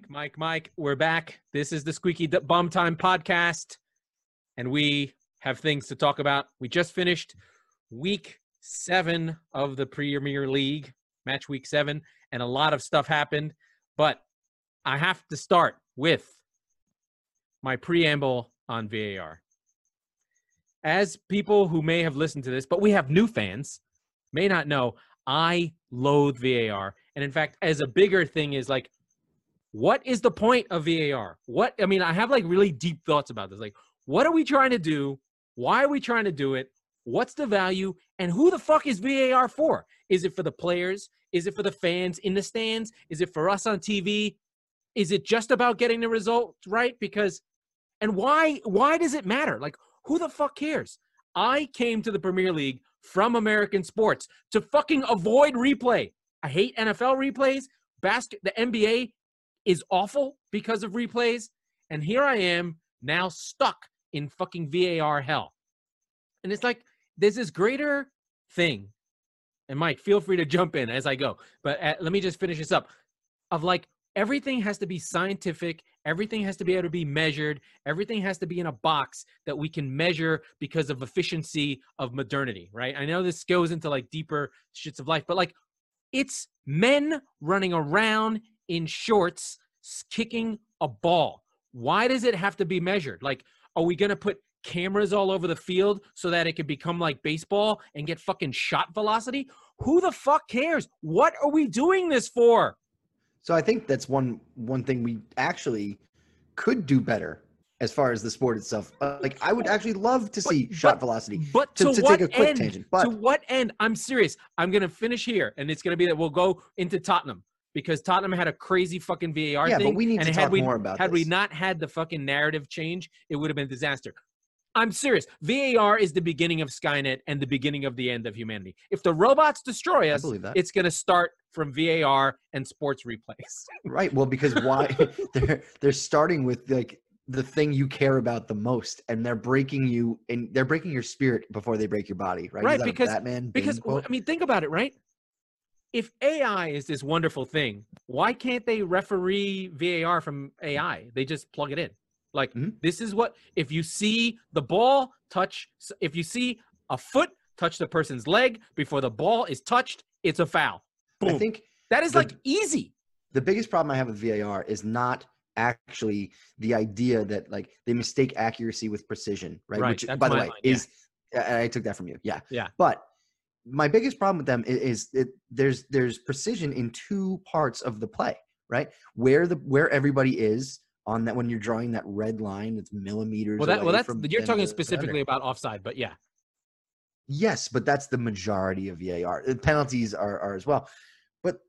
Mike, Mike, Mike, we're back. This is the Squeaky D- Bum Time podcast, and we have things to talk about. We just finished week seven of the Premier League, match week seven, and a lot of stuff happened. But I have to start with my preamble on VAR. As people who may have listened to this, but we have new fans, may not know, I loathe VAR. And in fact, as a bigger thing is like, what is the point of VAR? What I mean, I have like really deep thoughts about this. Like, what are we trying to do? Why are we trying to do it? What's the value? And who the fuck is VAR for? Is it for the players? Is it for the fans in the stands? Is it for us on TV? Is it just about getting the result right? Because and why why does it matter? Like who the fuck cares? I came to the Premier League from American sports to fucking avoid replay. I hate NFL replays. Basket the NBA is awful because of replays. And here I am now stuck in fucking VAR hell. And it's like there's this greater thing. And Mike, feel free to jump in as I go. But uh, let me just finish this up. Of like everything has to be scientific, everything has to be able to be measured, everything has to be in a box that we can measure because of efficiency of modernity, right? I know this goes into like deeper shits of life, but like it's men running around in shorts kicking a ball. Why does it have to be measured? Like, are we going to put cameras all over the field so that it can become like baseball and get fucking shot velocity? Who the fuck cares? What are we doing this for? So I think that's one one thing we actually could do better as far as the sport itself. Uh, like I would actually love to see But- shot but- velocity. But To, to, to what take a quick end? tangent, but to what end? I'm serious. I'm gonna finish here, and it's gonna be that we'll go into Tottenham because Tottenham had a crazy fucking VAR yeah, thing. but we need and to had talk we more about had this. we not had the fucking narrative change, it would have been a disaster. I'm serious. VAR is the beginning of Skynet and the beginning of the end of humanity. If the robots destroy us, it's gonna start from VAR and sports replays. Right. Well, because why they're they're starting with like the thing you care about the most, and they're breaking you and they're breaking your spirit before they break your body. Right. Right, Is that a because- Batman Bane Because quote? I mean, think about it, right? If AI is this wonderful thing, why can't they referee VAR from AI? They just plug it in. Like Mhm. this is what if you see the ball touch, if you see a foot touch the person's leg before the ball is touched, it's a foul. Boom. I think that is the- like easy. the biggest problem I have with VAR is not actually the idea that like they mistake accuracy with precision, right? Right, Which, that's by the way, is I I took that from you. Yeah. Yeah. But my biggest problem with them is, is it, there's there's precision in two parts of the play, right? Where the where everybody is on that when you're drawing that red line it's millimeters. Well, that well that's you're talking specifically about offside, but yeah, Yes, but that's the majority of VAR. The uh, penalties are, are as well. But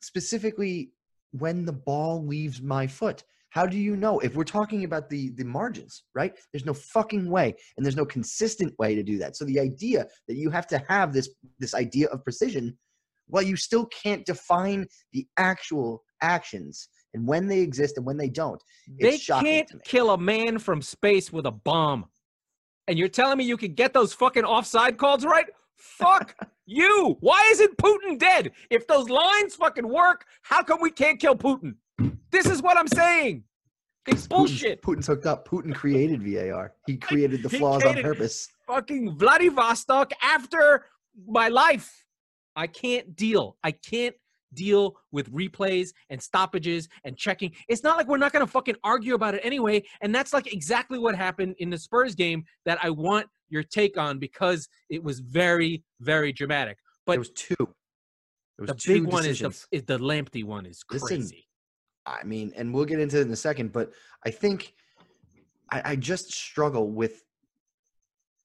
specifically when the ball leaves my foot, how do you know? If we're talking about the the margins, right? There's no fucking way and there's no consistent way to do that. So the idea that you have to have this this idea of precision, well, you still can't define the actual actions and when they exist and when they don't. they can't kill a man from space with a bomb. And you're telling me you can get those fucking offside calls right? Fuck you. Why isn't Putin dead? If those lines fucking work, how come we can't kill Putin? This is what I'm saying. It's bullshit. Putin's hooked up. Putin created VAR. He created the He flaws on purpose. Fucking Vladivostok after my life. I can't deal. I can't deal with replays and stoppages and checking. It's not like we're not going to fucking argue about it anyway. And that's like exactly what happened in the Spurs game that I want your take on because it was very, very dramatic. But there was two. There was the two big one is the, decisions. is the Lamptey one is Listen, crazy. I mean, and we'll get into it in a second, but I think I, I just struggle with.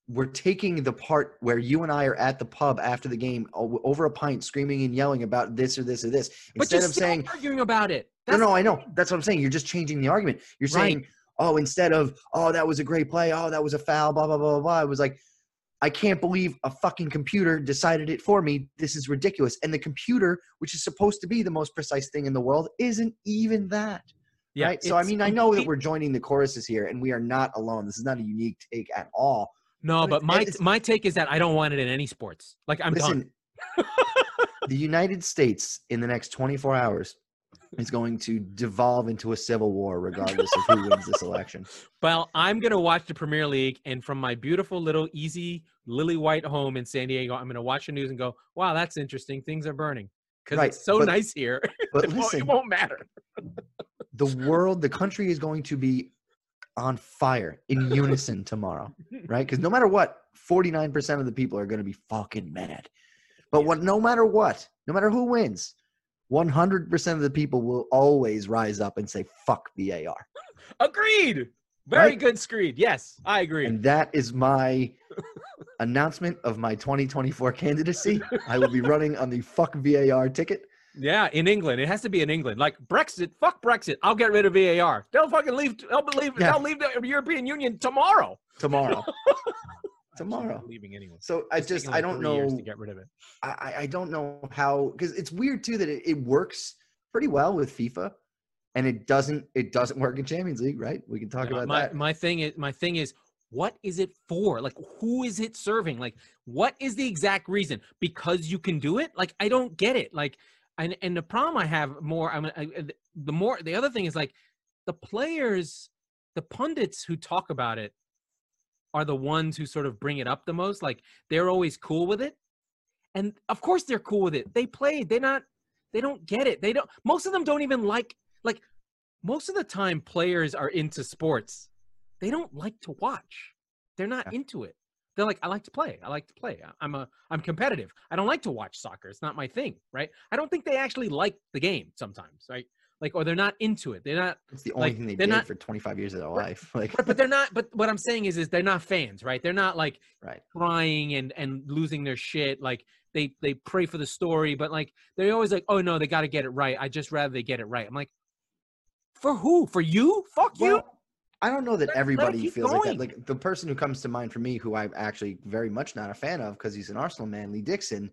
We're taking the part where you and I are at the pub after the game over a pint, screaming and yelling about this or this or this, but you're instead of saying, arguing about it. "No, That's no, the I know." That's what I'm saying. You're just changing the argument. You're Right. saying, "Oh, instead of oh, that was a great play. Oh, that was a foul." Blah blah blah blah blah. It was like, I can't believe a fucking computer decided it for me. This is ridiculous. And the computer, which is supposed to be the most precise thing in the world, isn't even that. Yeah, right. So I mean, I know that we're joining the choruses here, and we are not alone. This is not a unique take at all. No, but but my my take is that I don't want it in any sports. Like I'm done. The United States in the next 24 hours is going to devolve into a civil war regardless of who wins this election. Well, I'm gonna watch the Premier League, and from my beautiful little easy lily white home in San Diego, I'm gonna watch the news and go, "Wow, that's interesting. Things are burning." Because Right, it's so but- nice here. But it, won't, it won't matter. the world, the country is going to be on fire in unison tomorrow, right? Because no matter what, 49% of the people are going to be fucking mad. But what, no matter what, no matter who wins, 100% of the people will always rise up and say, fuck VAR. Agreed. Very Right? good screed. Yes, I agree. And that is my announcement of my 2024 candidacy. I will be running on the fuck VAR ticket. Yeah, in England, it has to be in England. Like Brexit, fuck Brexit. I'll get rid of VAR. They'll fucking leave. They'll leave. Yeah. They'll leave the European Union tomorrow. tomorrow. Tomorrow. leaving anyway. So I It's just taken, I don't know to get rid of it. I, I- don't know how because it's weird too that it, it works pretty well with FIFA and it doesn't it doesn't work in Champions League, right? We can talk Yeah, about my, that. My thing is my thing is what is it for? Like who is it serving? Like what is the exact reason? Because you can do it? Like I don't get it. Like and and the problem I have more I'm I, I- the more the other thing is like the players the pundits who talk about it are the ones who sort of bring it up the most like they're always cool with it. And of course they're cool with it. They played they're not they don't get it. They don't most of them don't even like like most of the time players are into sports. They don't like to watch. They're not Yeah. into it. They're like i like to play. I like to play. I'm a i'm competitive. I don't like to watch soccer. It's not my thing right? I don't think they actually like the game sometimes right like or they're not into it. They're not it's the only like, thing they did not- for 25 years of their life. Like but, but they're not but what i'm saying is is they're not fans right? They're not like right. crying and and losing their shit. Like they they pray for the story but like they're always like oh no they got to get it right. I just rather they get it right. I'm like for who? For you? Fuck you? I don't know that Let- let everybody keep feels like that. Like the person who comes to mind for me, who I'm actually very much not a fan of because he's an Arsenal man, Lee Dixon,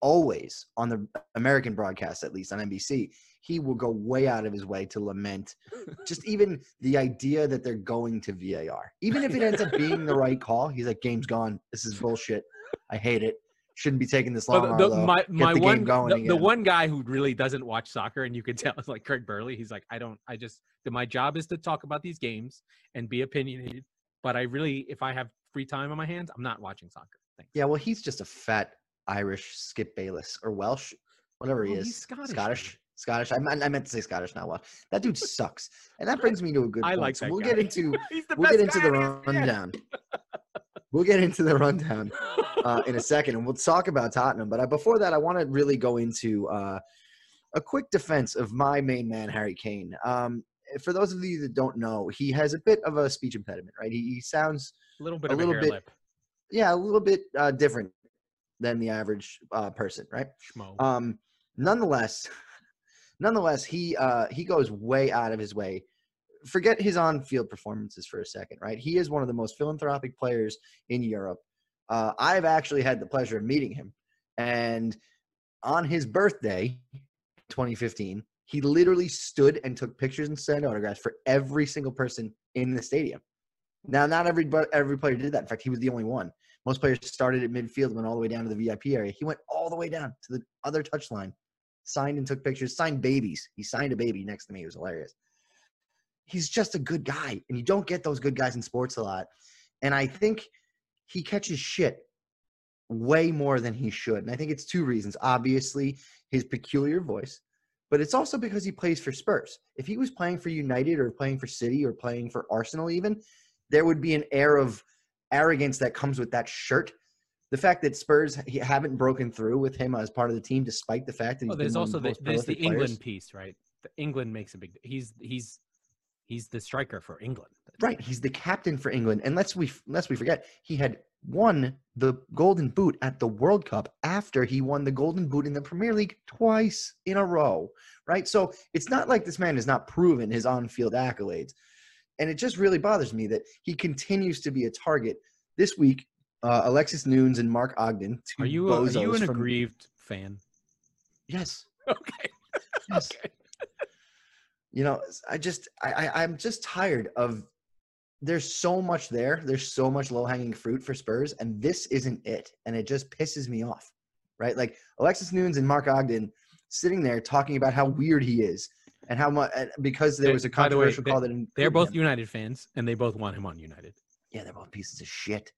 always on the American broadcast, at least on NBC, he will go way out of his way to lament just even the idea that they're going to VAR. Even if it ends up being the right call, he's like, game's gone. This is bullshit. I hate it. Shouldn't be taking this long. The, the- my my the one game going the, the one guy who really doesn't watch soccer and you can tell is like Craig Burley. He's like, I don't, I just my job is to talk about these games and be opinionated. But I really, if I have free time on my hands, I'm not watching soccer. Thanks. Yeah, well, he's just a fat Irish Skip Bayless or Welsh, whatever he Oh, is. he's Scottish, Scottish. Scottish. I meant, I meant to say Scottish, not Welsh. That dude sucks. And that brings me to a good I point. like so we'll guy. get into we'll get into the rundown. we'll get into the rundown uh, in a second, and we'll talk about Tottenham. But I, before that, I want to really go into uh, a quick defense of my main man, Harry Kane. Um, for those of you that don't know, he has a bit of a speech impediment, right? He, he sounds a little bit a of little bit lip, yeah, a little bit uh, different than the average uh, person, right? schmo. Um, nonetheless, nonetheless, he uh, he goes way out of his way. Forget his on-field performances for a second, right? He is one of the most philanthropic players in Europe. Uh, I've actually had the pleasure of meeting him, and on his birthday, 2015, he literally stood and took pictures and signed autographs for every single person in the stadium. Now, not every every player did that. In fact, he was the only one. Most players started at midfield, went all the way down to the VIP area. He went all the way down to the other touchline, signed and took pictures, signed babies. He signed a baby next to me. It was hilarious. He's just a good guy, and you don't get those good guys in sports a lot. And I think he catches shit way more than he should. And I think it's two reasons. Obviously, his peculiar voice, but it's also because he plays for Spurs. If he was playing for United or playing for City or playing for Arsenal, even, there would be an air of arrogance that comes with that shirt. The fact that Spurs haven't broken through with him as part of the team, despite the fact that he's Oh, there's been one of also the, there's the England players. piece, right? The England makes a big. He's he's he's the striker for England. Right, he's the captain for England, and let's we lest we forget he had won the Golden Boot at the World Cup after he won the Golden Boot in the Premier League twice in a row. Right, so it's not like this man has not proven his on-field accolades, and it just really bothers me that he continues to be a target. This week, uh, Alexis Nunes and Mark Ogden. Two Are you a, are you an from- aggrieved fan? Yes. Okay. Yes. Okay. you know i just I, I i'm just tired of there's so much there there's so much low hanging fruit for spurs and this isn't it and it just pisses me off right like alexis nunes and mark ogden sitting there talking about how weird he is and how much because there was a the way, controversial they, that they're both him. United fans, and they both want him on United. yeah, they're both pieces of shit.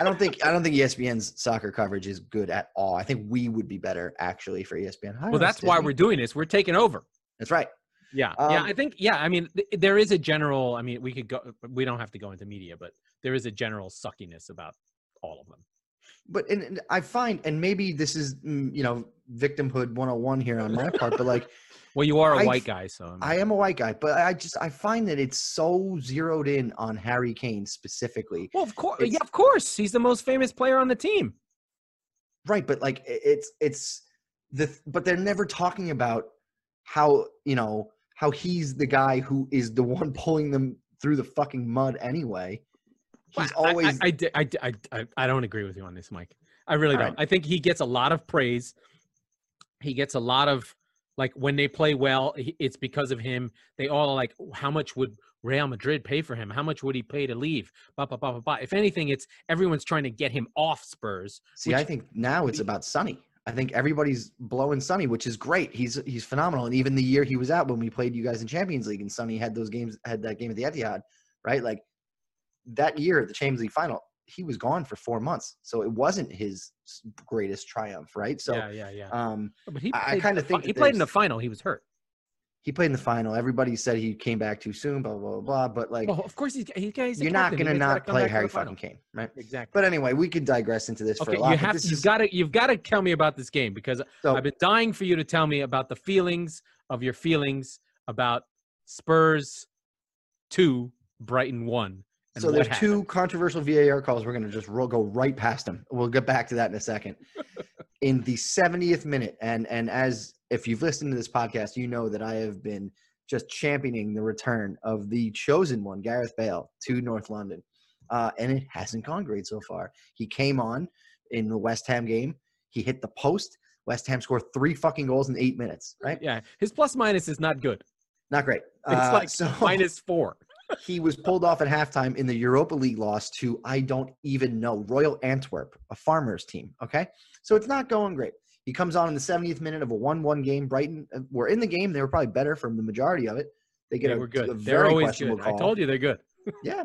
I don't think I don't think ESPN's soccer coverage is good at all. I think we would be better actually for ESPN. Well, that's why we're doing this. We're taking over. That's right. Yeah, yeah. Um, I think yeah. I mean, th- there is a general. I mean, we could go. We don't have to go into media, but there is a general suckiness about all of them. But and, and I find, and maybe this is mm, you know victimhood 101 here on my part, but like Well, you are a I white guy, so I mean, I am a white guy, but I just I find that it's so zeroed in on Harry Kane specifically. Well, of course, yeah, of course, he's the most famous player on the team. Right, but like it's it's the but they're never talking about how you know how he's the guy who is the one pulling them through the fucking mud anyway. He's Well, always I, I, I, I, I, I don't agree with you on this, Mike. I really All don't. right. I think he gets a lot of praise. He gets a lot of like when they play well, it's because of him. They all are like, how much would Real Madrid pay for him? How much would he pay to leave? Bah, bah, bah, bah, bah. If anything, it's everyone's trying to get him off Spurs. see. I think now it's about Sonny. I think everybody's blowing Sonny, which is great. He's he's phenomenal. And even the year he was out when we played you guys in Champions League, and Sonny had those games, had that game at the Etihad, right? Like that year at the Champions League final, he was gone for four months, so it wasn't his greatest triumph, right? So, yeah, yeah, yeah. um, but he I- I kinda the fi- think he played in the final. He was hurt. he played in the final. Everybody said he came back too soon, blah blah blah. blah but like, Well, of course, he's, he's, he's you're not gonna not play Harry fucking Kane, right? Exactly. But anyway, we could digress into this for Okay, a lot. you have this you've got to you've got to tell me about this game because so, I've been dying for you to tell me about the feelings of your feelings about Spurs two, Brighton one. So there's happened. two controversial VAR calls. We're gonna just roll, go right past them. We'll get back to that in a second. in the 70th minute, and and as if you've listened to this podcast, you know that I have been just championing the return of the chosen one, Gareth Bale, to North London, uh, and it hasn't gone great so far. He came on in the West Ham game. He hit the post. West Ham scored three fucking goals in eight minutes. Right? Yeah, his plus minus is not good. Not great. It's Uh, like so minus four. He was pulled off at halftime in the Europa League loss to I don't even know Royal Antwerp, a farmers team. Okay, so it's not going great. He comes on in the 70th minute of a 1-1 game. Brighton uh, were in the game. They were probably better from the majority of it. They get They a, were good. a They're very always questionable good. call. I told you they're good. Yeah,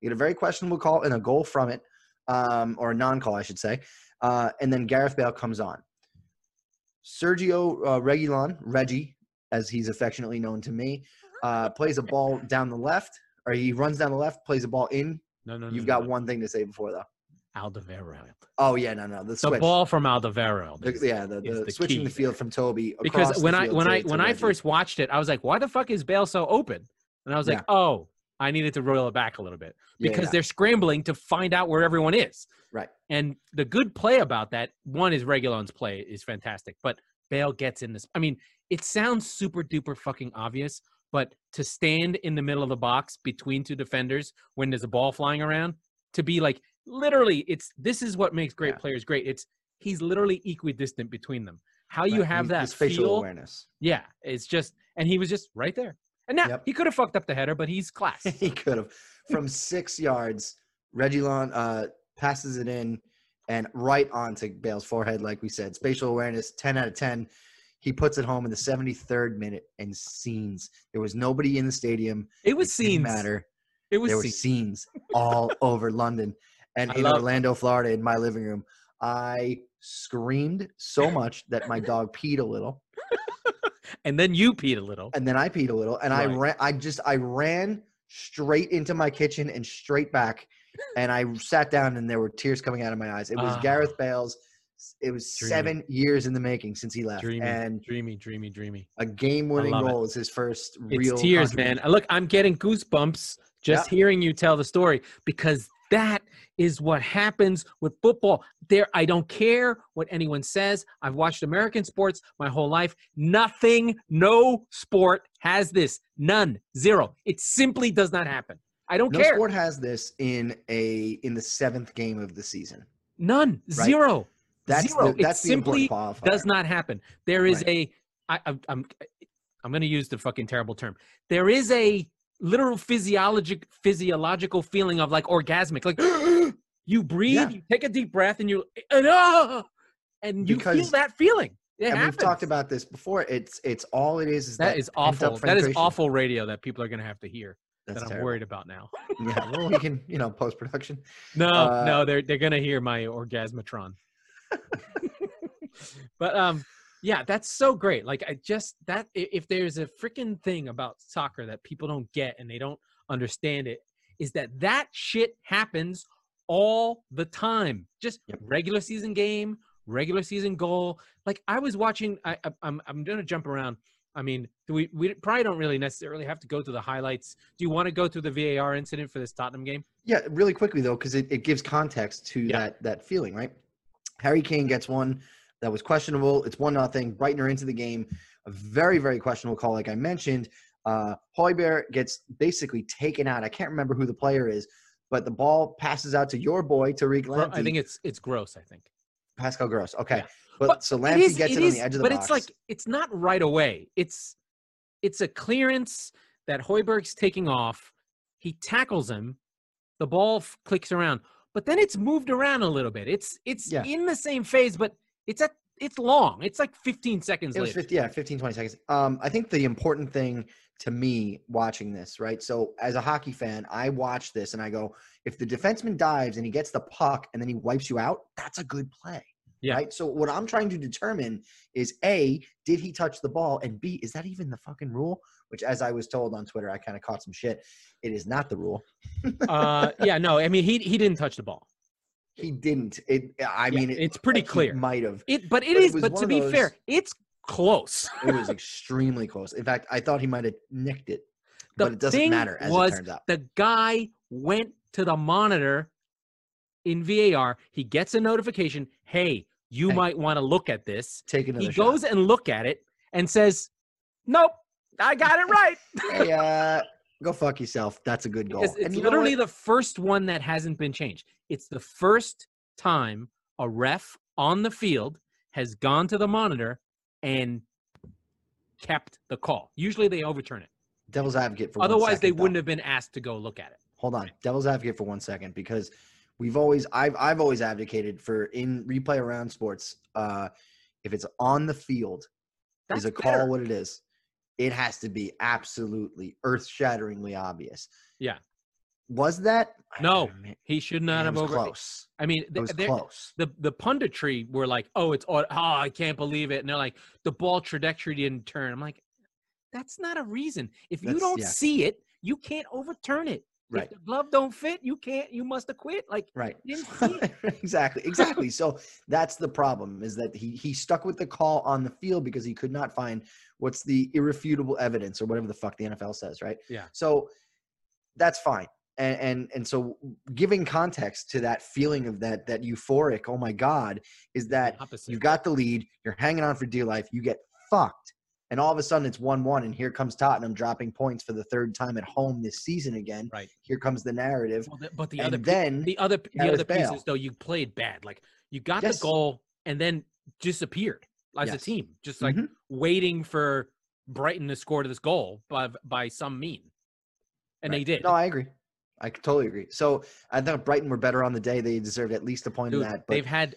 you get a very questionable call and a goal from it, um, or a non-call, I should say. Uh, and then Gareth Bale comes on. Sergio uh, Reguilon, Reggie, as he's affectionately known to me, uh, plays a ball down the left, or he runs down the left, plays a ball in. No, no, no. You've no, got no. one thing to say before though. Alderweireld. Oh yeah, no, no, the The ball from. The- yeah, the, the, the switching the field from Toby across because when I when to- I to when I first watched it, I was like, "Why the fuck is Bale so open?" And I was like, Yeah. "Oh, I needed to roll it back a little bit Yeah, because yeah, they're scrambling to find out where everyone is." right, And the good play about that one is Reguilon's play is fantastic, but Bale gets in this. I mean, it sounds super duper fucking obvious, but to stand in the middle of the box between two defenders when there's a ball flying around, to be like literally, it's this is what makes great Yeah. players great. It's he's literally equidistant between them. How you have that his facial feel, awareness. yeah, it's just, and he was just right there. And now Yep. he could have fucked up the header, but he's class. he could have from six yards. Reguilon uh, passes it in and right onto Bale's forehead, like we said. Spatial awareness, ten out of ten. He puts it home in the 73rd minute and scenes. There was nobody in the stadium. It was it didn't scenes. matter. It was there were scenes. all over London and I in Orlando, Florida, in my living room. I screamed so much that my dog peed a little, and then you peed a little. and then I peed a little, and I ran. I just I ran straight into my kitchen and straight back, and I sat down, and there were tears coming out of my eyes. It was Ah. Gareth Bale's. It was Dreamy. seven years in the making since he left, Dreamy, and dreamy, dreamy, dreamy. a game-winning goal is his first It's real. tears, man. Look, I'm getting goosebumps just Yeah. hearing you tell the story because that is what happens with football. There, I don't care what anyone says. I've watched American sports my whole life. Nothing, no sport has this. None, zero. It simply does not happen. I don't No care. No sport has this in a in the seventh game of the season. None, Right. zero. That's Zero. the, that's it simply does not happen. There is Right. a, I, I'm, I'm going to use the fucking terrible term. There is a literal physiologic physiological feeling of like orgasmic, like you breathe, Yeah. you take a deep breath, and you and, ah, and you feel that feeling. It and we've talked about this before. It's it's all it is is that that, is awful. That is awful radio that people are going to have to hear. That's that I'm terrible. worried about now. Yeah, well, we can you know post production. No, Uh, no, they're they're gonna hear my orgasmatron. but um, yeah, that's so great. Like I just that if there's a freaking thing about soccer that people don't get and they don't understand it, is that that shit happens all the time. Just Yep. regular season game, regular season goal. Like I was watching. I, I I'm I'm gonna jump around. I mean, do we we probably don't really necessarily have to go through the highlights. Do you want to go through the VAR incident for this Tottenham game? Yeah, really quickly though, because it, it gives context to Yeah. that that feeling, right? Harry Kane gets one that was questionable. It's one nothing. Brighton are into the game. A very very questionable call, like I mentioned. Uh, Højbjerg gets basically taken out. I can't remember who the player is, but the ball passes out to your boy Tariq Lamptey. I think it's it's gross. I think. Pascal Gross. Okay, Yeah. but, But so Lamptey is- gets it, it on the edge of the but box. it's like it's not right away. It's it's a clearance that Højbjerg's taking off. He tackles him. The ball f- clicks around, but then it's moved around a little bit. It's it's Yeah. in the same phase, but it's at it's long. It's like 15 seconds It was later. 50, yeah, 15, 20 seconds. Um, I think the important thing to me watching this, right? So as a hockey fan, I watch this and I go, if the defenseman dives and he gets the puck and then he wipes you out, that's a good play. Yeah. Right. So what I'm trying to determine is A, did he touch the ball? And B, is that even the fucking rule? Which as I was told on Twitter, I kind of caught some shit. It is not the rule. uh, yeah, no, I mean he he didn't touch the ball. He didn't. It I Yeah, mean it, it's pretty like clear. Might have. It, but it But it is. was But to be those- fair, it's close. It was extremely close. In fact, I thought he might have nicked it. The but it doesn't matter as was it turns out. the guy went to the monitor in VAR. He gets a notification. Hey, you Hey. might want to look at this. Take another He shot. goes and look at it and says, "Nope, I got it right." hey, uh, go fuck yourself. That's a good goal. Because it's And literally the first one that hasn't been changed. It's the first time a ref on the field has gone to the monitor and kept the call. Usually they overturn it. devil's advocate for one Otherwise, they second, though. wouldn't have been asked to go look at it. Hold on, devil's advocate for one second because we've always I've I've always advocated for in replay around sports. Uh, if it's on the field, That's is a call better. what it is. It has to be absolutely earth-shatteringly obvious. Yeah. Was that? No, He should not it have was over. close. I mean, It was close. the the punditry were like, "Oh, it's oh, I can't believe it," and they're like, "The ball trajectory didn't turn." I'm like, "That's not a reason. If you That's- don't yeah. see it, you can't overturn it. Right. If the glove don't fit, you can't. You must have quit." Like, Right. you didn't see it. exactly. Exactly. so that's the problem is that he he stuck with the call on the field because he could not find what's the irrefutable evidence or whatever the fuck the NFL says, right? Yeah. So that's fine. And and and so giving context to that feeling of that that euphoric, oh my god, is that you got the lead, you're hanging on for dear life, you get fucked. And all of a sudden it's 1-1 and here comes Tottenham dropping points for the third time at home this season again. Right. Here comes the narrative. Well, the- but the and other then the other the other pieces though, you played bad. Like you got Yes. the goal and then disappeared as a team, just like Mhm. waiting for Brighton to score this goal by by some mean, and they did. No, I agree. I totally agree. So I thought Brighton were better on the day. They deserved at least a point Dude, in that. But they've had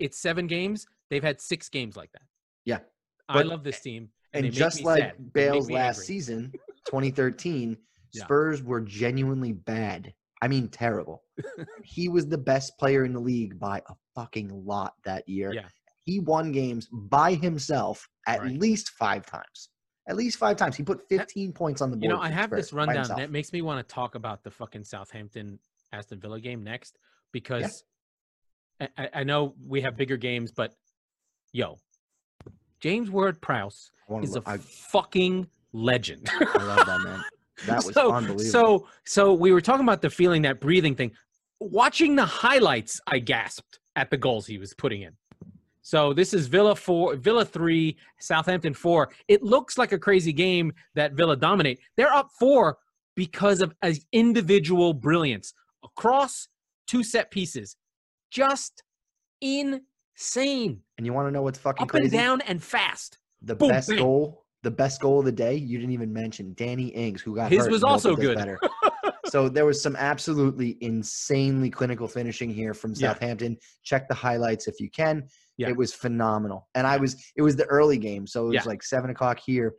it's seven games. They've had six games like that. Yeah, I love this team, and, just like sad. Bale's last angry. season, 2013, Yeah. Spurs were genuinely bad. I mean, terrible. he was the best player in the league by a fucking lot that year. Yeah. He won games by himself at Right. least five times. At least five times. He put 15 points on the board. You know, I have Spurs this rundown that makes me want to talk about the fucking Southampton Aston Villa game next because I, I- I know we have bigger games, but yo, James Ward Prowse is a lo- fucking legend. I love that man. That was so, unbelievable. So, so we were talking about the feeling, that breathing thing. Watching the highlights, I gasped at the goals he was putting in. So this is Villa four, Villa three, Southampton four. It looks like a crazy game that Villa dominate. They're up four because of an individual brilliance across two set pieces. Just insane, and you want to know what's fucking up crazy? and down and fast. The Boom, best bang. goal, the best goal of the day, you didn't even mention Danny Ings, who got His hurt. was also good. Better. so there was some absolutely insanely clinical finishing here from Yeah. Southampton. Check the highlights if you can. Yeah. It was phenomenal. And I was it was the early game, so it was Yeah. like seven o'clock here.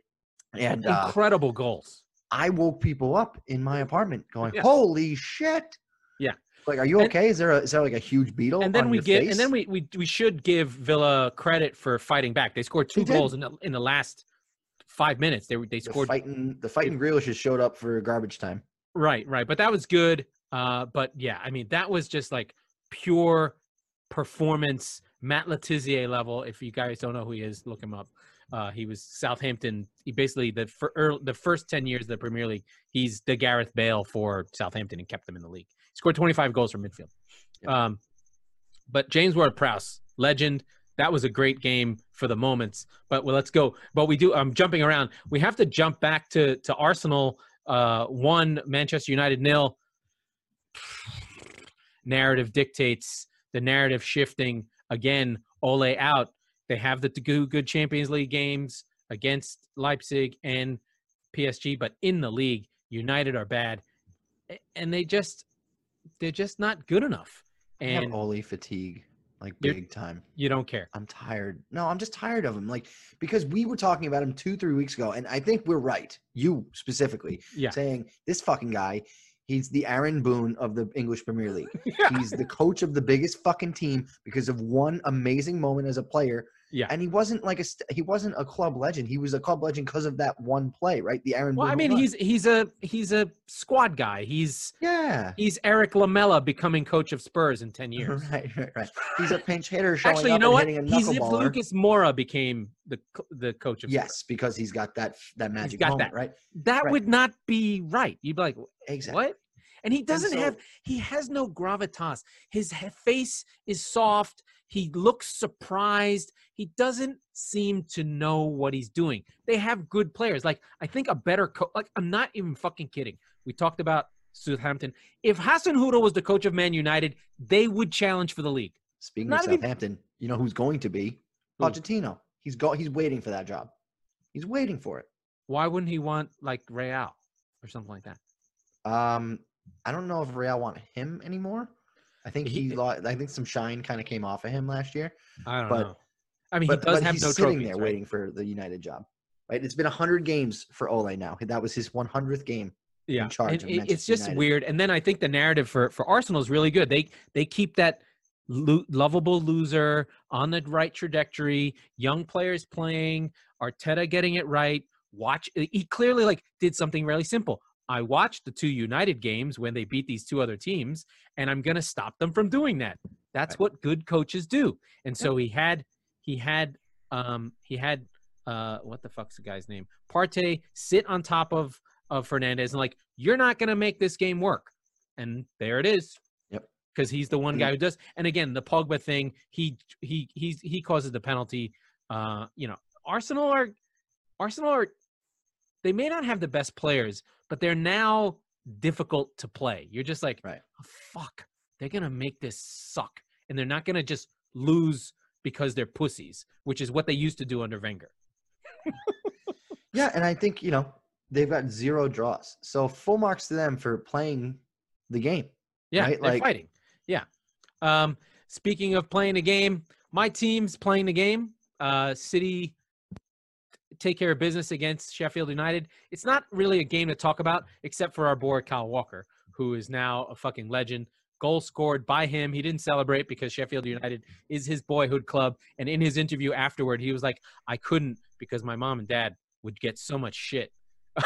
And uh, Incredible goals. I woke people up in my apartment going, Yeah. Holy shit. Yeah. Like, are you And- okay? Is there a is there like a huge beetle? and then we get face? and then we, we we should give Villa credit for fighting back. They scored two They did. goals in the in the last five minutes. They they the scored fighting the fighting Grealish has showed up for garbage time. right right, but that was good. Uh, but yeah, I mean that was just like pure performance, Matt Le Tissier level. If you guys don't know who he is, look him up. Uh, he was Southampton. He basically the for earl the first ten years of the Premier League, he's the Gareth Bale for Southampton and kept them in the league. Scored 25 goals from midfield. Yeah. Um, but James Ward-Prowse, legend. That was a great game for the moments. But well, let's go. But we do. I'm jumping around. We have to jump back to to Arsenal. Uh, one Manchester United nil. Narrative dictates the narrative shifting again. Ole out. They have the two good Champions League games against Leipzig and PSG, but in the league, United are bad, and they just they're just not good enough. And Ole fatigue, like big time. you don't care. I'm tired. No, I'm just tired of him. Like because we were talking about him two, three weeks ago, and I think we're right. You specifically Yeah. saying this fucking guy. He's the Aaron Boone of the English Premier League. He's the coach of the biggest fucking team because of one amazing moment as a player. Yeah. And he wasn't like a he wasn't a club legend. He was a club legend because of that one play, right? The Aaron. Well, Boone I mean, run. he's he's a he's a squad guy. He's yeah. he's Erik Lamela becoming coach of Spurs in ten years. Right, right, right. He's a pinch hitter showing Actually, you know what? and He's if. Lucas Moura became the the coach of Spurs. Yes, because he's got that that magic got moment, that. right? that Right. would not be right. You'd be like, Exactly. what? And he doesn't so- have he has no gravitas. His face is soft. He looks surprised. He doesn't seem to know what he's doing. They have good players. Like I think a better coach. Like I'm not even fucking kidding. We talked about Southampton. If Hasenhüttl was the coach of Man United, they would challenge for the league. Speaking Not of even- Southampton, you know who's going to be Who? Pochettino. He's go he's waiting for that job. He's waiting for it. Why wouldn't he want like Real or something like that? Um, I don't know if Real want him anymore. I think He- he, lost, I think some shine kind of came off of him last year. I don't But- know. I mean, But, he does have he's no sitting trophies. there right? waiting for the United job. Right? It's been 100 games for Ole now. That was his 100th game. yeah. charge of it- it's just United. weird. And then I think the narrative for for Arsenal is really good. They they keep that lo- lovable loser on the right trajectory. Young players playing. Arteta getting it right. Watch. He clearly like did something really simple. I watched the two United games when they beat these two other teams, and I'm gonna stop them from doing that. That's Right. what good coaches do. And so he had he had um he had uh what the fuck's the guy's name? Partey sit on top of of Fernandes and like you're not going to make this game work. And there it is. Yep. Cuz he's the one guy who does. And again, the Pogba thing, he he he's he causes the penalty. Uh, you know, Arsenal are Arsenal are they may not have the best players, but they're now difficult to play. You're just like, Right. "Oh, fuck, they're gonna make this suck, and they're not gonna just lose because they're pussies, which is what they used to do under Wenger. Yeah, and I think, you know, they've got zero draws. So full marks to them for playing the game. Yeah, Right, they're like- fighting. Yeah. Um, speaking of playing a game, my team's playing the game. Uh, City take care of business against Sheffield United. It's not really a game to talk about, except for our boy Kyle Walker, who is now a fucking legend. Goal scored by him. He didn't celebrate because Sheffield United is his boyhood club. And in his interview afterward, he was like, "I couldn't because my mom and dad would get so much shit."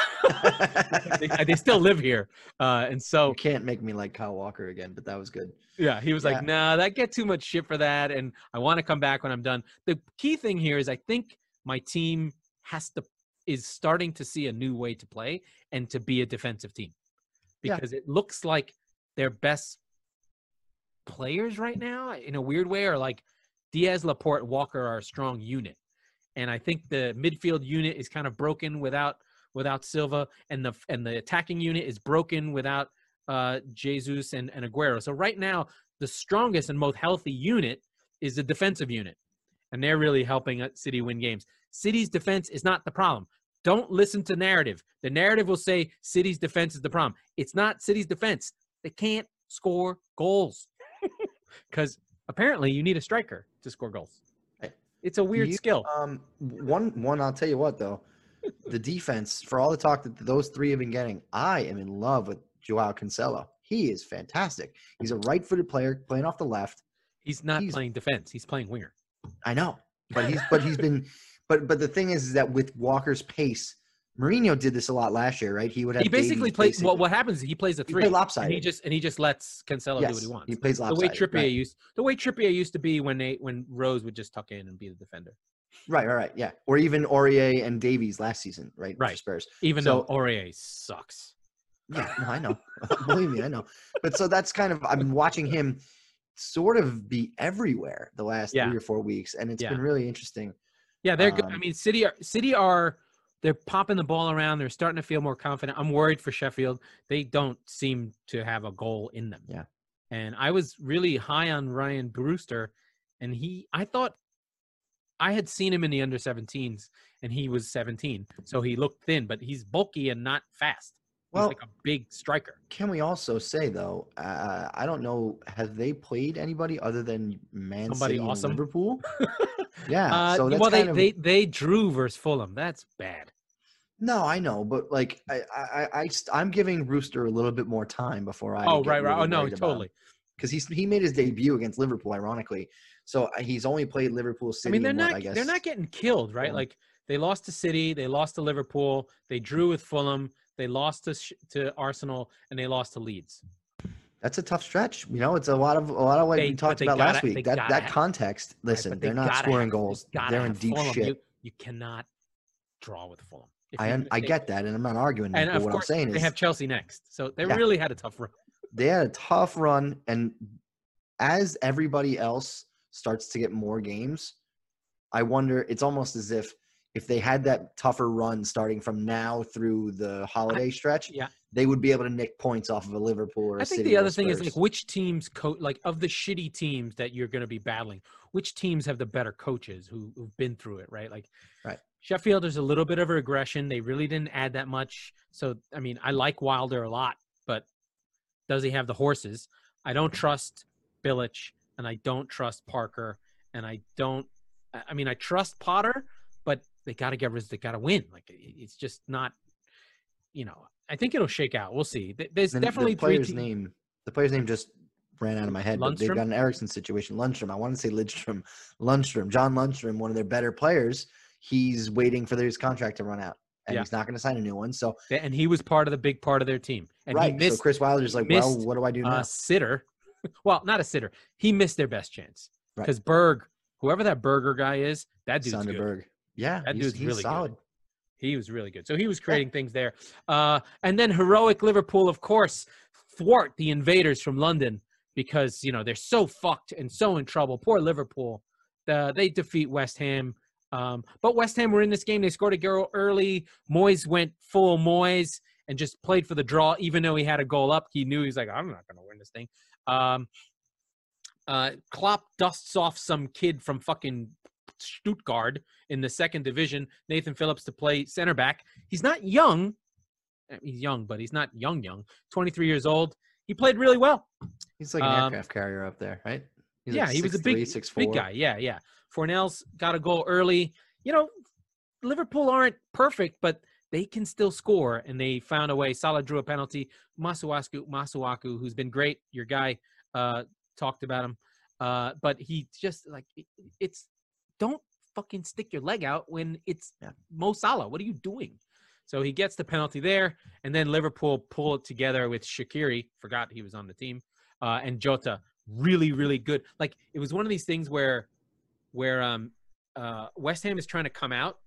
they, they still live here, uh, and so You can't make me like Kyle Walker again, but that was good. yeah, he was Yeah. like, "Nah, that get too much shit for that, and I want to come back when I'm done." The key thing here is I think my team has to is starting to see a new way to play and to be a defensive team Yeah. because it looks like their best players right now, in a weird way, are like Dias, Laporte, Walker are a strong unit, and I think the midfield unit is kind of broken without without Silva, and the and the attacking unit is broken without uh, Jesus and, and Aguero. So right now, the strongest and most healthy unit is the defensive unit, and they're really helping uh, City win games. City's defense is not the problem. don't listen to narrative. The narrative will say City's defense is the problem. It's not City's defense. They can't score goals because apparently you need a striker to score goals. It's a weird you- skill. Um, one, one. I'll tell you what though, the defense for all the talk that those three have been getting, I am in love with Joao Cancelo. He is fantastic. He's a right-footed player playing off the left. He's not he's- playing defense. He's playing winger. I know, but he's but he's been, but but the thing is, is that with Walker's pace, Mourinho did this a lot last year, right? He would have He basically plays. basically- What what happens? is He plays a He three, and lopsided. he just and he just lets Cancelo yes, do what he wants. He plays lopsided. the way Trippier right. used the way Trippier used to be when they when Rose would just tuck in and be the defender. Right, right, right. Yeah, or even Aurier and Davies last season, right? Right. Spurs. Even So- though Aurier sucks. Yeah, no, I know. Believe me, I know. But so that's kind of I've been watching him sort of be everywhere the last Yeah. three or four weeks, and it's Yeah. been really interesting. Yeah, they're good. I Um, mean, City are City are they're popping the ball around. They're starting to feel more confident. I'm worried for Sheffield. They don't seem to have a goal in them. Yeah. And I was really high on Ryan Brewster, and he I thought I had seen him in the under 17s, and he was 17, so he looked thin, but he's bulky and not fast. Well, like a big striker. can we also say though? Uh, I don't know. Have they played anybody other than Man Somebody City and awesome? Liverpool? Yeah. Uh, so that's well, they, of they they drew versus Fulham. That's bad. no, I know, but like I I I, I'm giving Rooster a little bit more time before I. oh right, right. Oh no, totally. because he's he made his debut against Liverpool, ironically. So uh, he's only played Liverpool City. I mean, they're what, not guess, they're not getting killed, right? Yeah. Like they lost to City, they lost to Liverpool, they drew with Fulham, they lost to to Arsenal, and they lost to Leeds. That's a tough stretch. You know, it's a lot of a lot of what They- we talked about gotta- last week. That that have- context. Listen, but they they're not scoring have- goals. gotta They're in deep Fulham. shit. You, you cannot draw with Fulham. If I un- I get that, and I'm not arguing. And But of what course, I'm saying they is have Chelsea next, so they Yeah. really had a tough run. they had a tough run, and as everybody else starts to get more games, I wonder. It's almost as if if they had that tougher run starting from now through the holiday stretch, yeah. they would be able to nick points off of a Liverpool or a I think City the other thing is like which teams coach like of the shitty teams that you're going to be battling, which teams have the better coaches who, who've been through it, right? Like, Right. Sheffield, there's a little bit of a regression. They really didn't add that much. So, I mean, I like Wilder a lot, but does he have the horses? I don't trust Bilic, and I don't trust Parker, and I don't. I I mean, I trust Potter, they got to get rid. They got to win. Like, it's just not. You know, I think it'll shake out. We'll see. There's The- definitely the player's teams. name. The player's name just ran out of my head. But they've got an Eriksen situation. Lundstram. I want to say Lidstrom. Lundstram. John Lundstram, one of their better players. He's waiting for his contract to run out, and Yeah. he's not going to sign a new one. So and he was part of the big part of their team. And right. he missed so Chris Wilder's like, well, what do I do now? a sitter. well, not a sitter. He missed their best chance Right. because Berg, whoever that Burger guy is, that dude's good. Yeah, That he's, dude's he's really good. solid. He was really good. So he was creating things there. Uh, and then heroic Liverpool, of course, thwart the invaders from London because you know they're so fucked and so in trouble. Poor Liverpool. The, they defeat West Ham. Um, but West Ham were in this game. They scored a goal early. Moyes went full Moyes and just played for the draw, even though he had a goal up. He knew he's like, I'm not going to win this thing. Um, uh, Klopp dusts off some kid from fucking Stuttgart in the second division, Nathan Phillips, to play center back. He's not young. He's young, but he's not young, young. 23 years old. He played really well. He's like an Um, aircraft carrier up there, right? He's yeah, like he was a 6'3", big, 6'4". big guy. Yeah, yeah. Fornals got a goal early. You know, Liverpool aren't perfect, but they can still score, and they found a way. Salah drew a penalty. Masuaku, Masuaku, who's been great, your guy uh, talked about him, uh, but he just like it- it's don't fucking stick your leg out when it's Yeah. Mo Salah. What are you doing? So he gets the penalty there, and then Liverpool pull it together with Shaqiri. Forgot he was on the team, uh, and Jota. Really, really good. Like it was one of these things where, where um, uh, West Ham is trying to come out,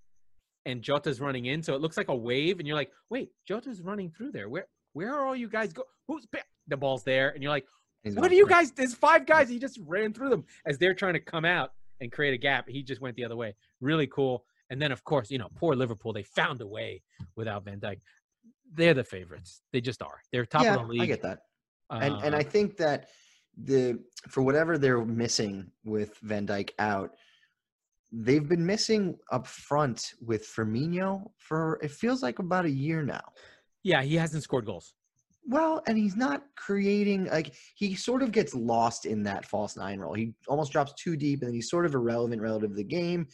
and Jota's running in, so it looks like a wave, and you're like, wait, Jota's running through there. Where, where are all you guys go? Who's ba- the ball's there, and you're like, He's what are you guys? There's five guys. He just ran through them as they're trying to come out and create a gap. He just went the other way. Really cool. And then, of course, you know, poor Liverpool. They found a way without Van Dijk. They're the favorites. They just are. They're top yeah, of the league. I get that. and and Uh, I think that the for whatever they're missing with Van Dijk out, they've been missing up front with Firmino for it feels like about a year now. Yeah, he hasn't scored goals. Well, and he's not creating like he sort of gets lost in that false nine role. He almost drops too deep, and then he's sort of irrelevant relative to the game.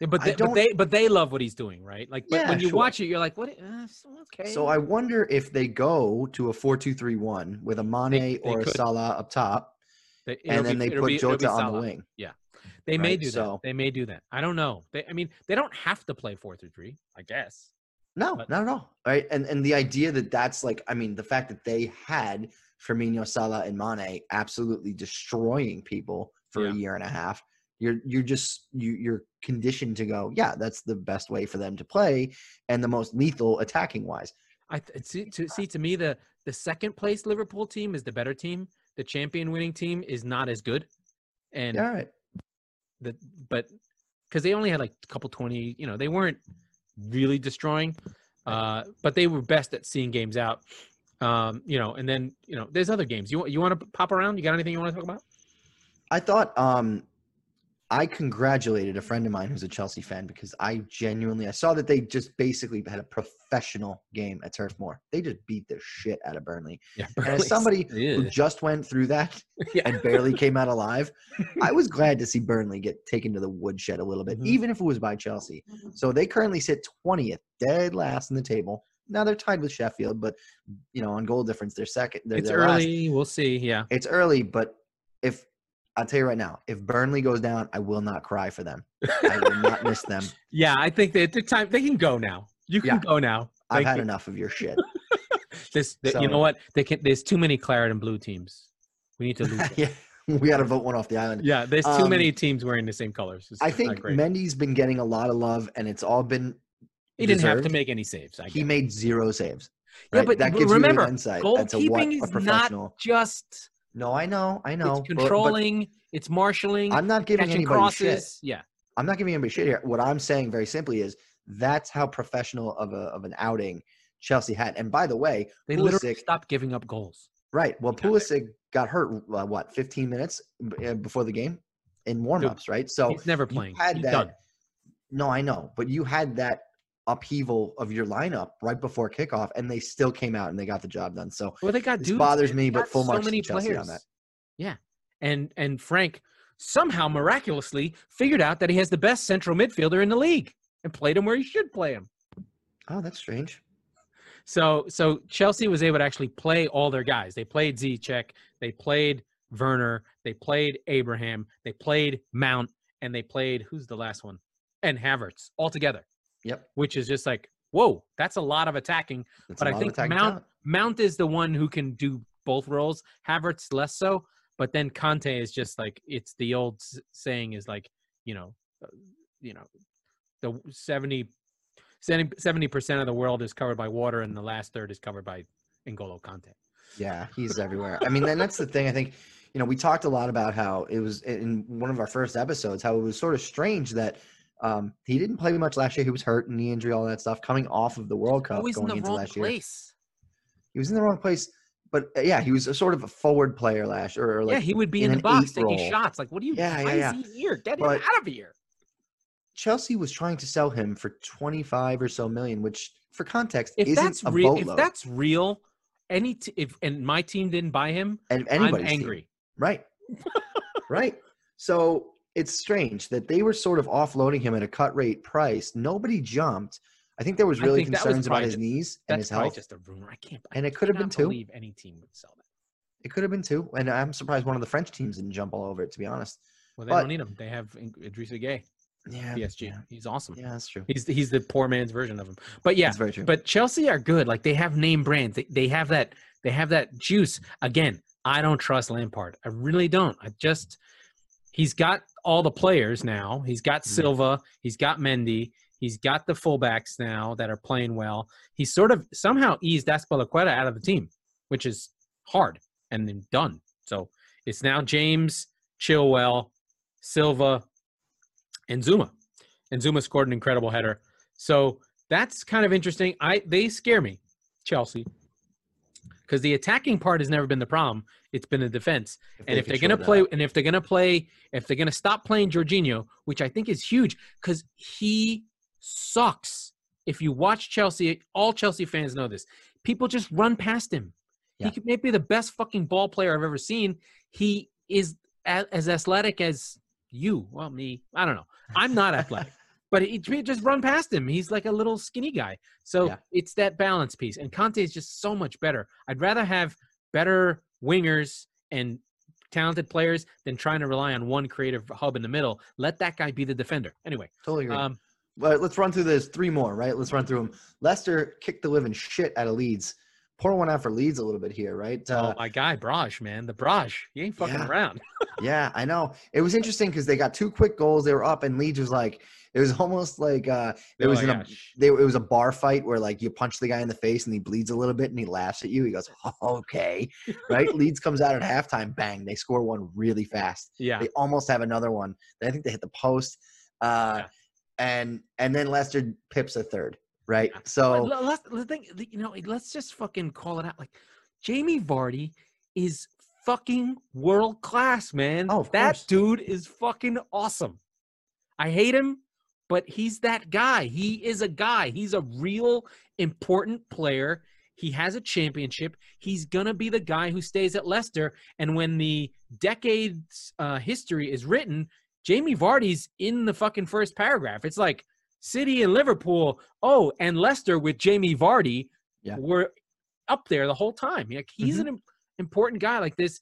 Yeah, but they, but they but they love what he's doing, right? Like, but Yeah, when you sure. watch it, you're like, what? Uh, okay. So I wonder if they go to a four-two-three-one with a Mane they or a could. Salah up top, They- and then be- they put be- Jota on the wing. Yeah, They may do So- that. They may do that. I don't know. They, I mean, they don't have to play four through three. I guess. No, But- not at all. Right, and and the idea that that's like, I mean, the fact that they had Firmino, Salah, and Mane absolutely destroying people for Yeah. a year and a half. You're you're just you you're conditioned to go, yeah, that's the best way for them to play, and the most lethal attacking wise. I th- see to see to me the the second place Liverpool team is the better team. The champion winning team is not as good, and Yeah, all right. the but because they only had like a couple twenty, you know, they weren't really destroying, uh, but they were best at seeing games out. Um, you know, and then you know, there's other games. You want you want to pop around? You got anything you want to talk about? I thought um I congratulated a friend of mine who's a Chelsea fan because I genuinely I saw that they just basically had a professional game at Turf Moor. They just beat the shit out of Burnley. Yeah, And as somebody who just went through that Yeah. and barely came out alive, I was glad to see Burnley get taken to the woodshed a little bit, Mhm. even if it was by Chelsea. So they currently sit 20th, dead last in the table. Now they're tied with Sheffield, but you know, on goal difference, they're second. They're, it's they're last. early. We'll see. Yeah. It's early, but if I'll tell you right now, if Burnley goes down, I will not cry for them. I will not miss them. Yeah, I think that the time they can go now. You can Yeah. go now. I've had you. enough of your shit. This, th- you know what? They can. There's too many claret and blue teams. We need to lose. yeah, we got to vote one off the island. yeah, there's too Um, many teams wearing the same colors. It's I think. Mendy's been getting a lot of love, and it's all been. he didn't have to make any saves. I He made zero saves. Yeah, but that gives remember, you insight goalkeeping is not just No, I know, I know. it's but- but controlling, it's marshaling, I'm not giving anybody crosses. shit. Yeah, I'm not giving anybody shit here. What I'm saying very simply is that's how professional of a of an outing Chelsea had. And by the way, they literally stopped giving up goals. right? Well, He got there. Pulisic got hurt. Uh, what, 15 minutes uh, before the game in warmups, right? So He's never you playing. had He's that. done. No, I know, but you had that upheaval of your lineup right before kickoff, and they still came out and they got the job done. So Well, they got this dudes. bothers me, but full so marks to many Chelsea players. on that. Yeah, and and Frank somehow miraculously figured out that he has the best central midfielder in the league and played him where he should play him. Oh, that's strange. So so Chelsea was able to actually play all their guys. They played Ziyech, they played Werner, they played Abraham, they played Mount, and they played who's the last one? And Havertz all together, Yep, which is just like, whoa, that's a lot of attacking. that's But I think Mount talent. Mount is the one who can do both roles. Havertz less so, but then Kanté is just like it's the old saying is like, you know, uh, you know, the 70 70 percent of the world is covered by water, and the last third is covered by N'Golo Kanté. Yeah, he's everywhere. I mean, and that's the thing. I think, you know, we talked a lot about how it was in one of our first episodes, how it was sort of strange that um, he didn't play much last year. He was hurt, knee injury, all that stuff, coming off of the World Cup in going the into last year. He was in the wrong place, but uh, yeah, he was a sort of a forward player last year. Like, yeah, he would be in in, the box taking role. shots. Like, what do you? Yeah, yeah, is he here? Get But- him out of here. Chelsea was trying to sell him for twenty five or so million, which, for context, If isn't that's a real, if that's real, any t- if and my team didn't buy him, and I'm anybody's team. angry. Right. right. So it's strange that they were sort of offloading him at a cut rate price. Nobody jumped. I think there was really that was concerns about his ju- knees and his health. just a rumor. I can't. I And it could have been two. Believe any team would sell that. It could have been two. And I'm surprised one of the French teams didn't jump all over it, to be honest. Well, they But- don't need him. They have Idrissa Gueye, Yeah. PSG. Yeah, He's awesome. yeah that's true. He's he's the poor man's version of him. But yeah, That's very true. but Chelsea are good. Like they have name brands. They they have that they have that juice. Again, I don't trust Lampard. I really don't. I just he's got all the players now. He's got Mhm. Silva. He's got Mendy. He's got the fullbacks now that are playing well. He's sort of somehow eased Azpilicueta out of the team, which is hard and then done. So it's now James, Chilwell, Silva, and Zouma. And Zouma scored an incredible header. So that's kind of interesting. I they scare me, Chelsea. Because the attacking part has never been the problem. It's been the defense. If And they if they're gonna that. play, and if they're gonna play, if they're gonna stop playing Jorginho, which I think is huge, because he sucks. If you watch Chelsea, all Chelsea fans know this. People just run past him. Yeah. He could maybe be the best fucking ball player I've ever seen. He is as athletic as you. Well, me, I don't know. I'm not athletic, but he, just run past him. He's like a little skinny guy. So Yeah. it's that balance piece. And Kanté is just so much better. I'd rather have better wingers and talented players than trying to rely on one creative hub in the middle. Let that guy be the defender. Anyway, totally agree. um, But let's run through this three more, right? Let's run through them. Leicester kicked the living shit out of Leeds. Pour one out for Leeds a little bit here, right? Uh, oh, my guy, Braj, man. The Braj. He ain't fucking Yeah. around. yeah, I know. It was interesting because they got two quick goals. They were up, and Leeds was like, it was almost like uh, it They're was a "Ah, they, it was a bar fight where like you punch the guy in the face and he bleeds a little bit and he laughs at you. He goes, okay, right? Leeds comes out at halftime, bang, they score one really fast. yeah. They almost have another one. I think they hit the post, uh, Yeah. and and then Leicester pips a third, right? So But let's, the thing, you know, let's just fucking call it out. Like, Jamie Vardy is fucking world class, man. Oh, that course. dude is fucking awesome. I hate him, but he's that guy. He is a guy. He's a real important player. He has a championship. He's gonna be the guy who stays at Leicester. And when the decades uh, history is written, Jamie Vardy's in the fucking first paragraph. It's like City and Liverpool. Oh, and Leicester with Jamie Vardy Yeah. were up there the whole time. Like he's mm-hmm. an important guy. Like this,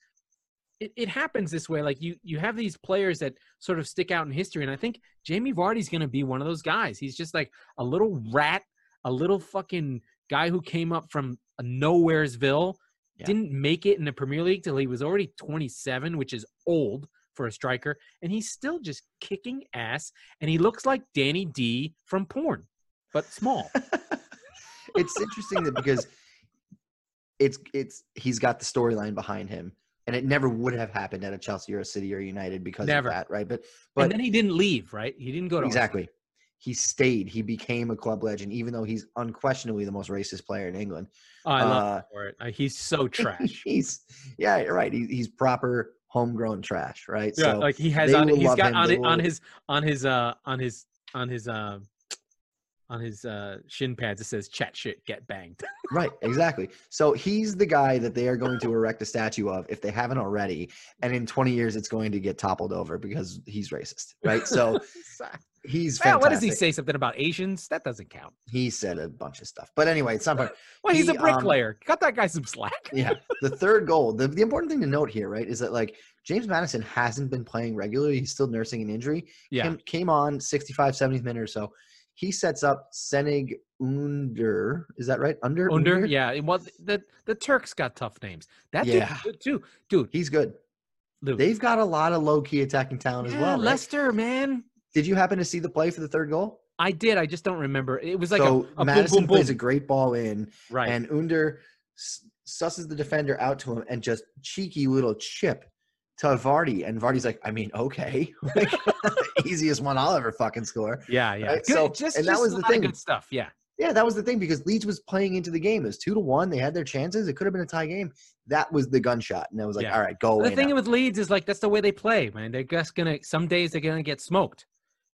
it, it happens this way. Like you, you have these players that sort of stick out in history, and I think Jamie Vardy's going to be one of those guys. He's just like a little rat, a little fucking guy who came up from a nowheresville, Yeah. didn't make it in the Premier League till he was already 27, which is old for a striker, and he's still just kicking ass. And he looks like Danny D from porn, but small. it's interesting that because it's it's he's got the storyline behind him, and it never would have happened at a Chelsea or a City or United because Never. of that, right? But and but then he didn't leave, right? He didn't go to Arsenal. exactly, he stayed. He became a club legend, even though he's unquestionably the most racist player in England. Oh, I love Uh, him for it. He's so trash. he's yeah, you're right. He, he's proper homegrown trash, right? yeah, so like he has on he's got on on his on his uh on his on his uh on his uh shin pads it says chat shit get banged. right, exactly. So he's the guy that they are going to erect a statue of if they haven't already, and in 20 years it's going to get toppled over because he's racist, right? So he's Well, fantastic. what does he say? Something about Asians? That doesn't count. He said a bunch of stuff, but anyway, it's not. part- Well, he's He, a um, bricklayer. Cut that guy some slack. Yeah, the third goal. The, the important thing to note here, right, is that like James Maddison hasn't been playing regularly. He's still nursing an injury. Yeah. Came, came on 65, 70th minute or so. He sets up Cengiz Under. Is that right? Under? Under, yeah. Well, the the Turks got tough names. That Yeah. good too, dude. He's good. Luke. They've got a lot of low key attacking talent as well. right? Leicester, man. Did you happen to see the play for the third goal? I did. I just don't remember. It was like so a, a Maddison boom, boom, plays a great ball in, right. and Under susses the defender out to him and just cheeky little chip to Vardy. And Vardy's like, I mean, okay. Like, easiest one I'll ever fucking score. yeah, yeah. right, Good, so- just, and that just was the thing. Good stuff. Yeah. Yeah, that was the thing because Leeds was playing into the game. It was two to one. They had their chances. It could have been a tie game. That was the gunshot. And I was like, Yeah. all right, go the thing now. with Leeds is like that's the way they play, man. They're just gonna some days they're gonna get smoked,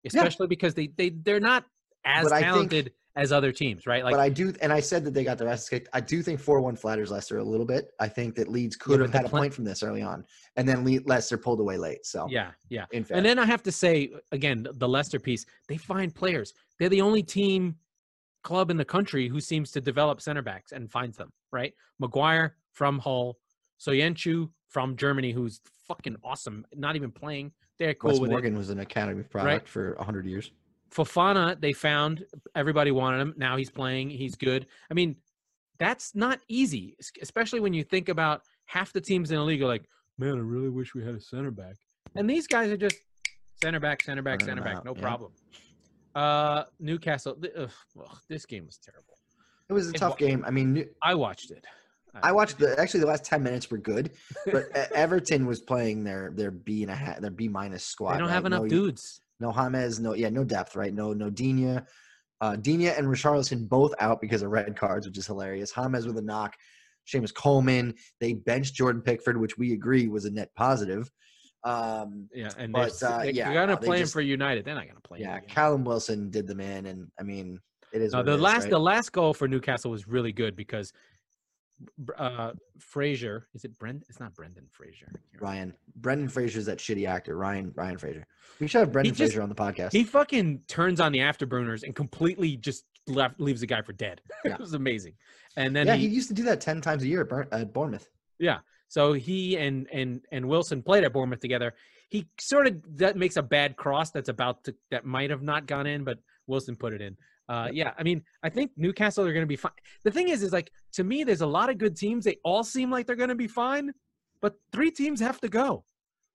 especially because they they they're not as But I think- talented as other teams, right? Like but I do, and I said that they got their asses kicked. I do think 4 1 flatters Leicester a little bit. I think that Leeds could but have had a point from this early on. And then Le- Leicester pulled away late. So, yeah, yeah. in fact, And then I have to say again, the Leicester piece, they find players. They're the only team club in the country who seems to develop center backs and finds them, right? Maguire from Hull, Soyuncu from Germany, who's fucking awesome, not even playing. They're cool Wes with it. Morgan was an academy product for 100 years. Fofana, they found everybody wanted him. Now he's playing. He's good. I mean, that's not easy, especially when you think about half the teams in the league are like, man, I really wish we had a center back. And these guys are just center back, center back, center back, out, no yeah. problem. Uh, Newcastle. th- Ugh, ugh, this game was terrible. It was a It tough wa- game. I mean, I watched it. I watched the actually the last 10 minutes were good, but Everton was playing their their B and a half, their B minus squad. They don't right? have enough no, dudes. No James, no yeah, no depth, right? No no Digne. Uh Digne and Richarlison both out because of red cards, which is hilarious. James with a knock. Seamus Coleman. They benched Jordan Pickford, which we agree was a net positive. Um, Yeah, and But, they're, uh, they, yeah, are gonna play him for United. They're not gonna play yeah, him. Callum Wilson did the man, and I mean, it is. No, the it is, last right? the last goal for Newcastle was really good because uh Fraser is it Brent? It's not Brendan Fraser. Ryan Brendan Fraser is that shitty actor. Ryan Ryan Fraser. We should have Brendan just- Fraser on the podcast. He fucking turns on the afterburners and completely just left leaves the guy for dead. Yeah. it was amazing. And then yeah, he, he used to do that ten times a year at, Burn, at Bournemouth. Yeah. So he and and and Wilson played at Bournemouth together. He sort of that makes a bad cross that's about to that might have not gone in, but Wilson put it in. Uh, yeah, I mean, I think Newcastle are going to be fine. The thing is, is like to me, there's a lot of good teams. They all seem like they're going to be fine, but three teams have to go,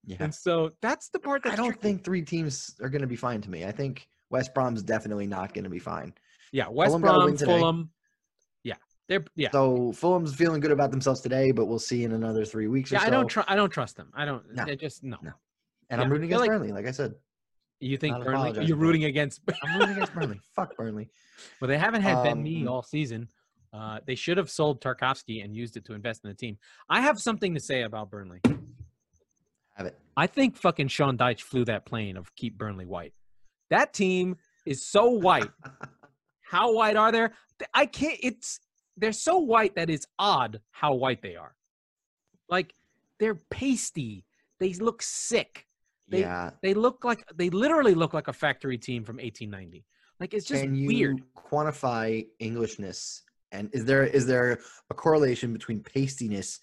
Yeah, and so that's the part that I don't tricky. think three teams are going to be fine to me. I think West Brom's definitely not going to be fine. Yeah, West Fulham Brom. Fulham. Yeah, they're yeah. So Fulham's feeling good about themselves today, but we'll see in another three weeks or Yeah, so. I don't trust. I don't trust them. I don't. No. They just no. No. and yeah, I'm rooting against like- Burnley, like I said. You think Burnley? You're rooting against. I'm rooting against Burnley. Fuck Burnley. well, they haven't had Ben Mee Um, all season. Uh, they should have sold Tarkowski and used it to invest in the team. I have something to say about Burnley. Have it. I think fucking Sean Dyche flew that plane of keep Burnley white. That team is so white. how white are they? I can't. It's they're so white that it's odd how white they are. Like they're pasty. They look sick. They- yeah. They look like they literally look like a factory team from 1890. Like it's just Can you weird. quantify Englishness? And is there is there a correlation between pastiness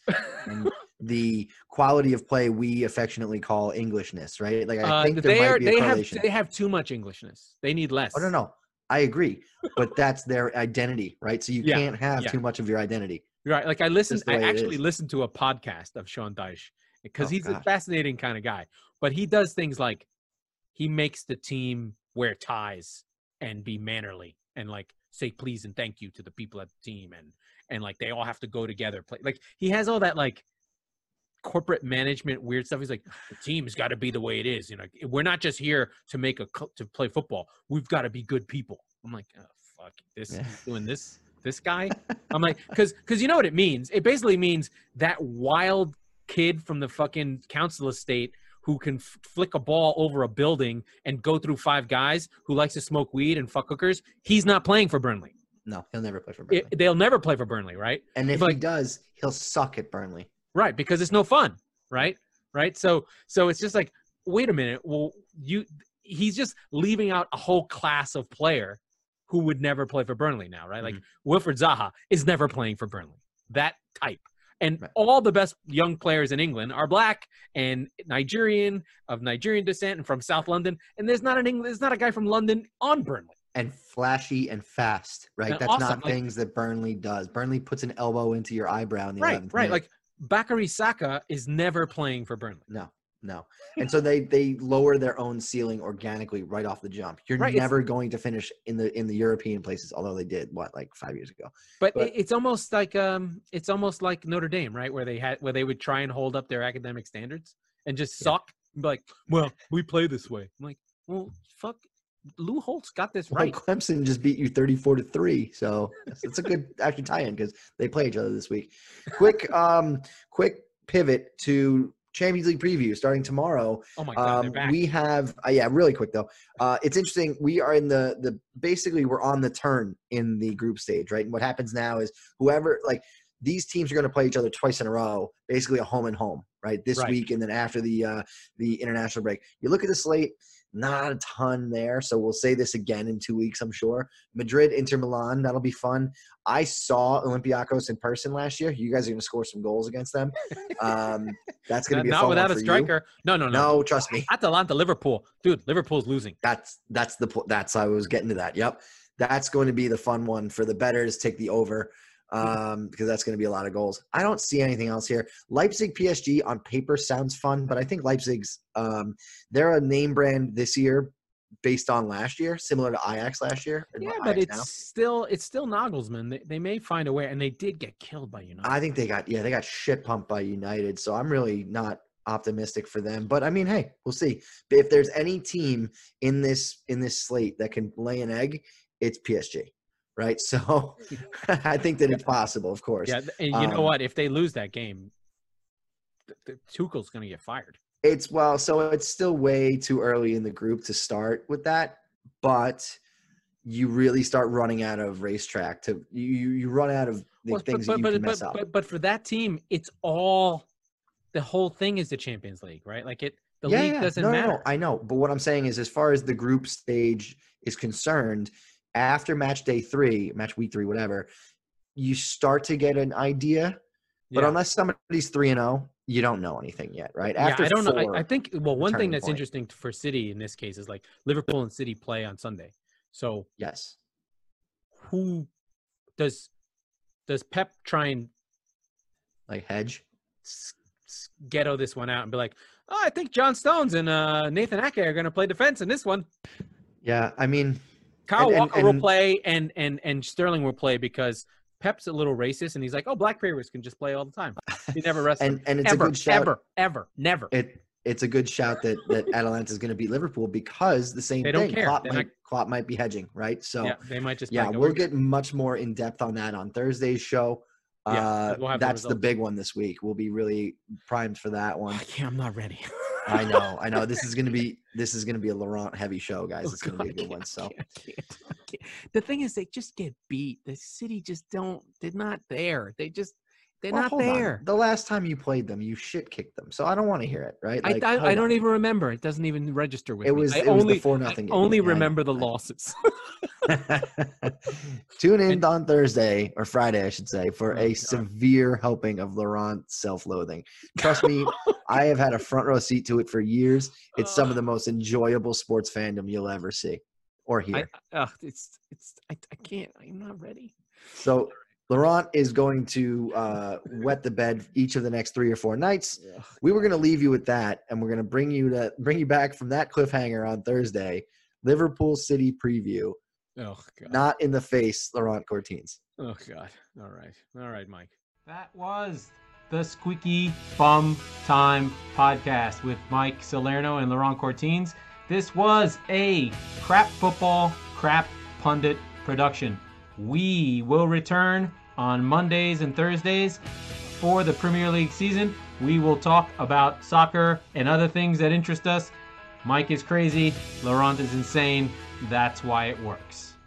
and the quality of play we affectionately call Englishness? Right? Like I Uh, think there might are. be a They have. correlation. They have too much Englishness. They need less. Oh no, no, I agree, but that's their identity, right? So you Yeah, can't have yeah. too much of your identity. Right. Like I listened. I actually is. listened to a podcast of Sean Dyche because Oh, he's a fascinating kind of guy. But he does things like he makes the team wear ties and be mannerly and like say please and thank you to the people at the team and and like they all have to go together. Play like he has all that like corporate management weird stuff. He's like the team's got to be the way it is. You know, we're not just here to make a to play football. We've got to be good people. I'm like, oh fuck, this Yeah. doing this this guy. I'm like, because because you know what it means. It basically means that wild kid from the fucking council estate who can f- flick a ball over a building and go through five guys who likes to smoke weed and fuck hookers. He's not playing for Burnley. No, he'll never play for Burnley. It, they'll never play for Burnley, right? and if but- he does, he'll suck at Burnley. Right, because it's no fun, right? Right. So so it's just like, wait a minute. Well, you he's just leaving out a whole class of player who would never play for Burnley now, right? Like mm-hmm. Wilfried Zaha is never playing for Burnley. That type. And all the best young players in England are black and Nigerian of Nigerian descent and from South London. And there's not an England, there's not a guy from London on Burnley. And flashy and fast, right? And That's awesome, not like- things that Burnley does. Burnley puts an elbow into your eyebrow in the Right, right. minute. Like Bukayo Saka is never playing for Burnley. No, no. And so they they lower their own ceiling organically right off the jump. You're Right, never going to finish in the in the European places, although they did what like five years ago. But, But- it's almost like um, it's almost like Notre Dame, right? Where they had where they would try and hold up their academic standards and just Yeah. suck. and be like, well, we play this way. I'm like, well, fuck. Lou Holtz got this Well, right. Clemson just beat you 34 to 3. So it's, it's a good actually tie-in because they play each other this week. Quick um quick pivot to Champions League preview starting tomorrow. Oh my god, Um, we have uh, yeah, really quick though. Uh, it's interesting. We are in the the basically we're on the turn in the group stage, right? And what happens now is whoever like these teams are going to play each other twice in a row, basically a home and home, right? This Right. week and then after the uh, the international break. You look at the slate, not a ton there, so we'll say this again in two weeks, I'm sure. Madrid, Inter Milan, that'll be fun. I saw Olympiacos in person last year. You guys are going to score some goals against them. Um, that's going to be a not fun without one a you. striker. No, no, no. No, trust me. Atalanta, Liverpool, dude. Liverpool's losing. That's that's the that's I was getting to that. Yep, that's going to be the fun one for the betters. Take the over um, because that's going to be a lot of goals. I don't see anything else here. Leipzig PSG on paper sounds fun, but I think Leipzig's um, they're a name brand this year based on last year, similar to Ajax last year. Yeah, Ajax but it's now. still it's still Nagelsmann. They, they may find a way, and they did get killed by United. I think they got yeah they got shit pumped by United, so I'm really not optimistic for them. But I mean, hey, we'll see. If there's any team in this in this slate that can lay an egg, it's PSG, right? So I think that it's possible, of course. Yeah, and you know Um, what? If they lose that game, Tuchel's going to get fired. It's well, so it's still way too early in the group to start with that, but you really start running out of racetrack to you you run out of the Well, things but, that you but, can but, mess but, up. but but for that team, it's all the whole thing is the Champions League, right? Like it, the yeah, league yeah. doesn't no, no, matter. no, I know, but what I'm saying is, as far as the group stage is concerned, after match day three, match week three, whatever, you start to get an idea. But Yeah. unless somebody's three and zero, you don't know anything yet, right? After yeah, I don't know. I, I think well, one thing that's point. interesting for City in this case is like Liverpool and City play on Sunday. So yes, who does does Pep try and like hedge. s- s- ghetto this one out and be like, oh, I think John Stones and uh, Nathan Ake are going to play defense in this one. Yeah, I mean, Kyle And- and- Walker will play and and and Sterling will play because Pep's a little racist and he's like, oh, black players can just play all the time. He never rests. and and it's ever, a good shout. ever, ever, never. It it's a good shout that that Atalanta is going to beat Liverpool because the same They thing. Klopp might, not- Klopp might be hedging, right? So yeah, they might just. yeah, we'll we're get much more in depth on that on Thursday's show. Yeah, uh, we'll have the that's the, big one this week. We'll be really primed for that one. I can't. I'm not ready. I know, I know. This is gonna be this is gonna be a Laurent heavy show, guys. Oh, It's gonna God, be a I good one. I So can't, I can't, I can't. the thing is, they just get beat. The city just don't. They're not there. They just. They're Well, not hold on. there. The last time you played them, you shit kicked them. So I don't want to hear it, right? I, Like, I, hold I don't on. even remember. It doesn't even register with It me. was I it was only the four I nothing. only remember the losses. Tune in on Thursday or Friday, I should say, for Oh, a God. severe helping of Laurent self-loathing. Trust me, I have had a front row seat to it for years. It's some of the most enjoyable sports fandom you'll ever see or hear. I, uh, it's it's I, I can't. I'm not ready. so Laurent is going to uh, wet the bed each of the next three or four nights. Ugh. We were going to leave you with that, and we're going to bring you to bring you back from that cliffhanger on Thursday. Liverpool City preview, Oh god. not in the face, Laurent Cortines. Oh god. All right. All right, Mike. That was the Squeaky Bum Time podcast with Mike Salerno and Laurent Cortines. This was a crap football, crap pundit production. We will return on Mondays and Thursdays for the Premier League season. We will talk about soccer and other things that interest us. Mike is crazy, Laurent is insane. That's why it works.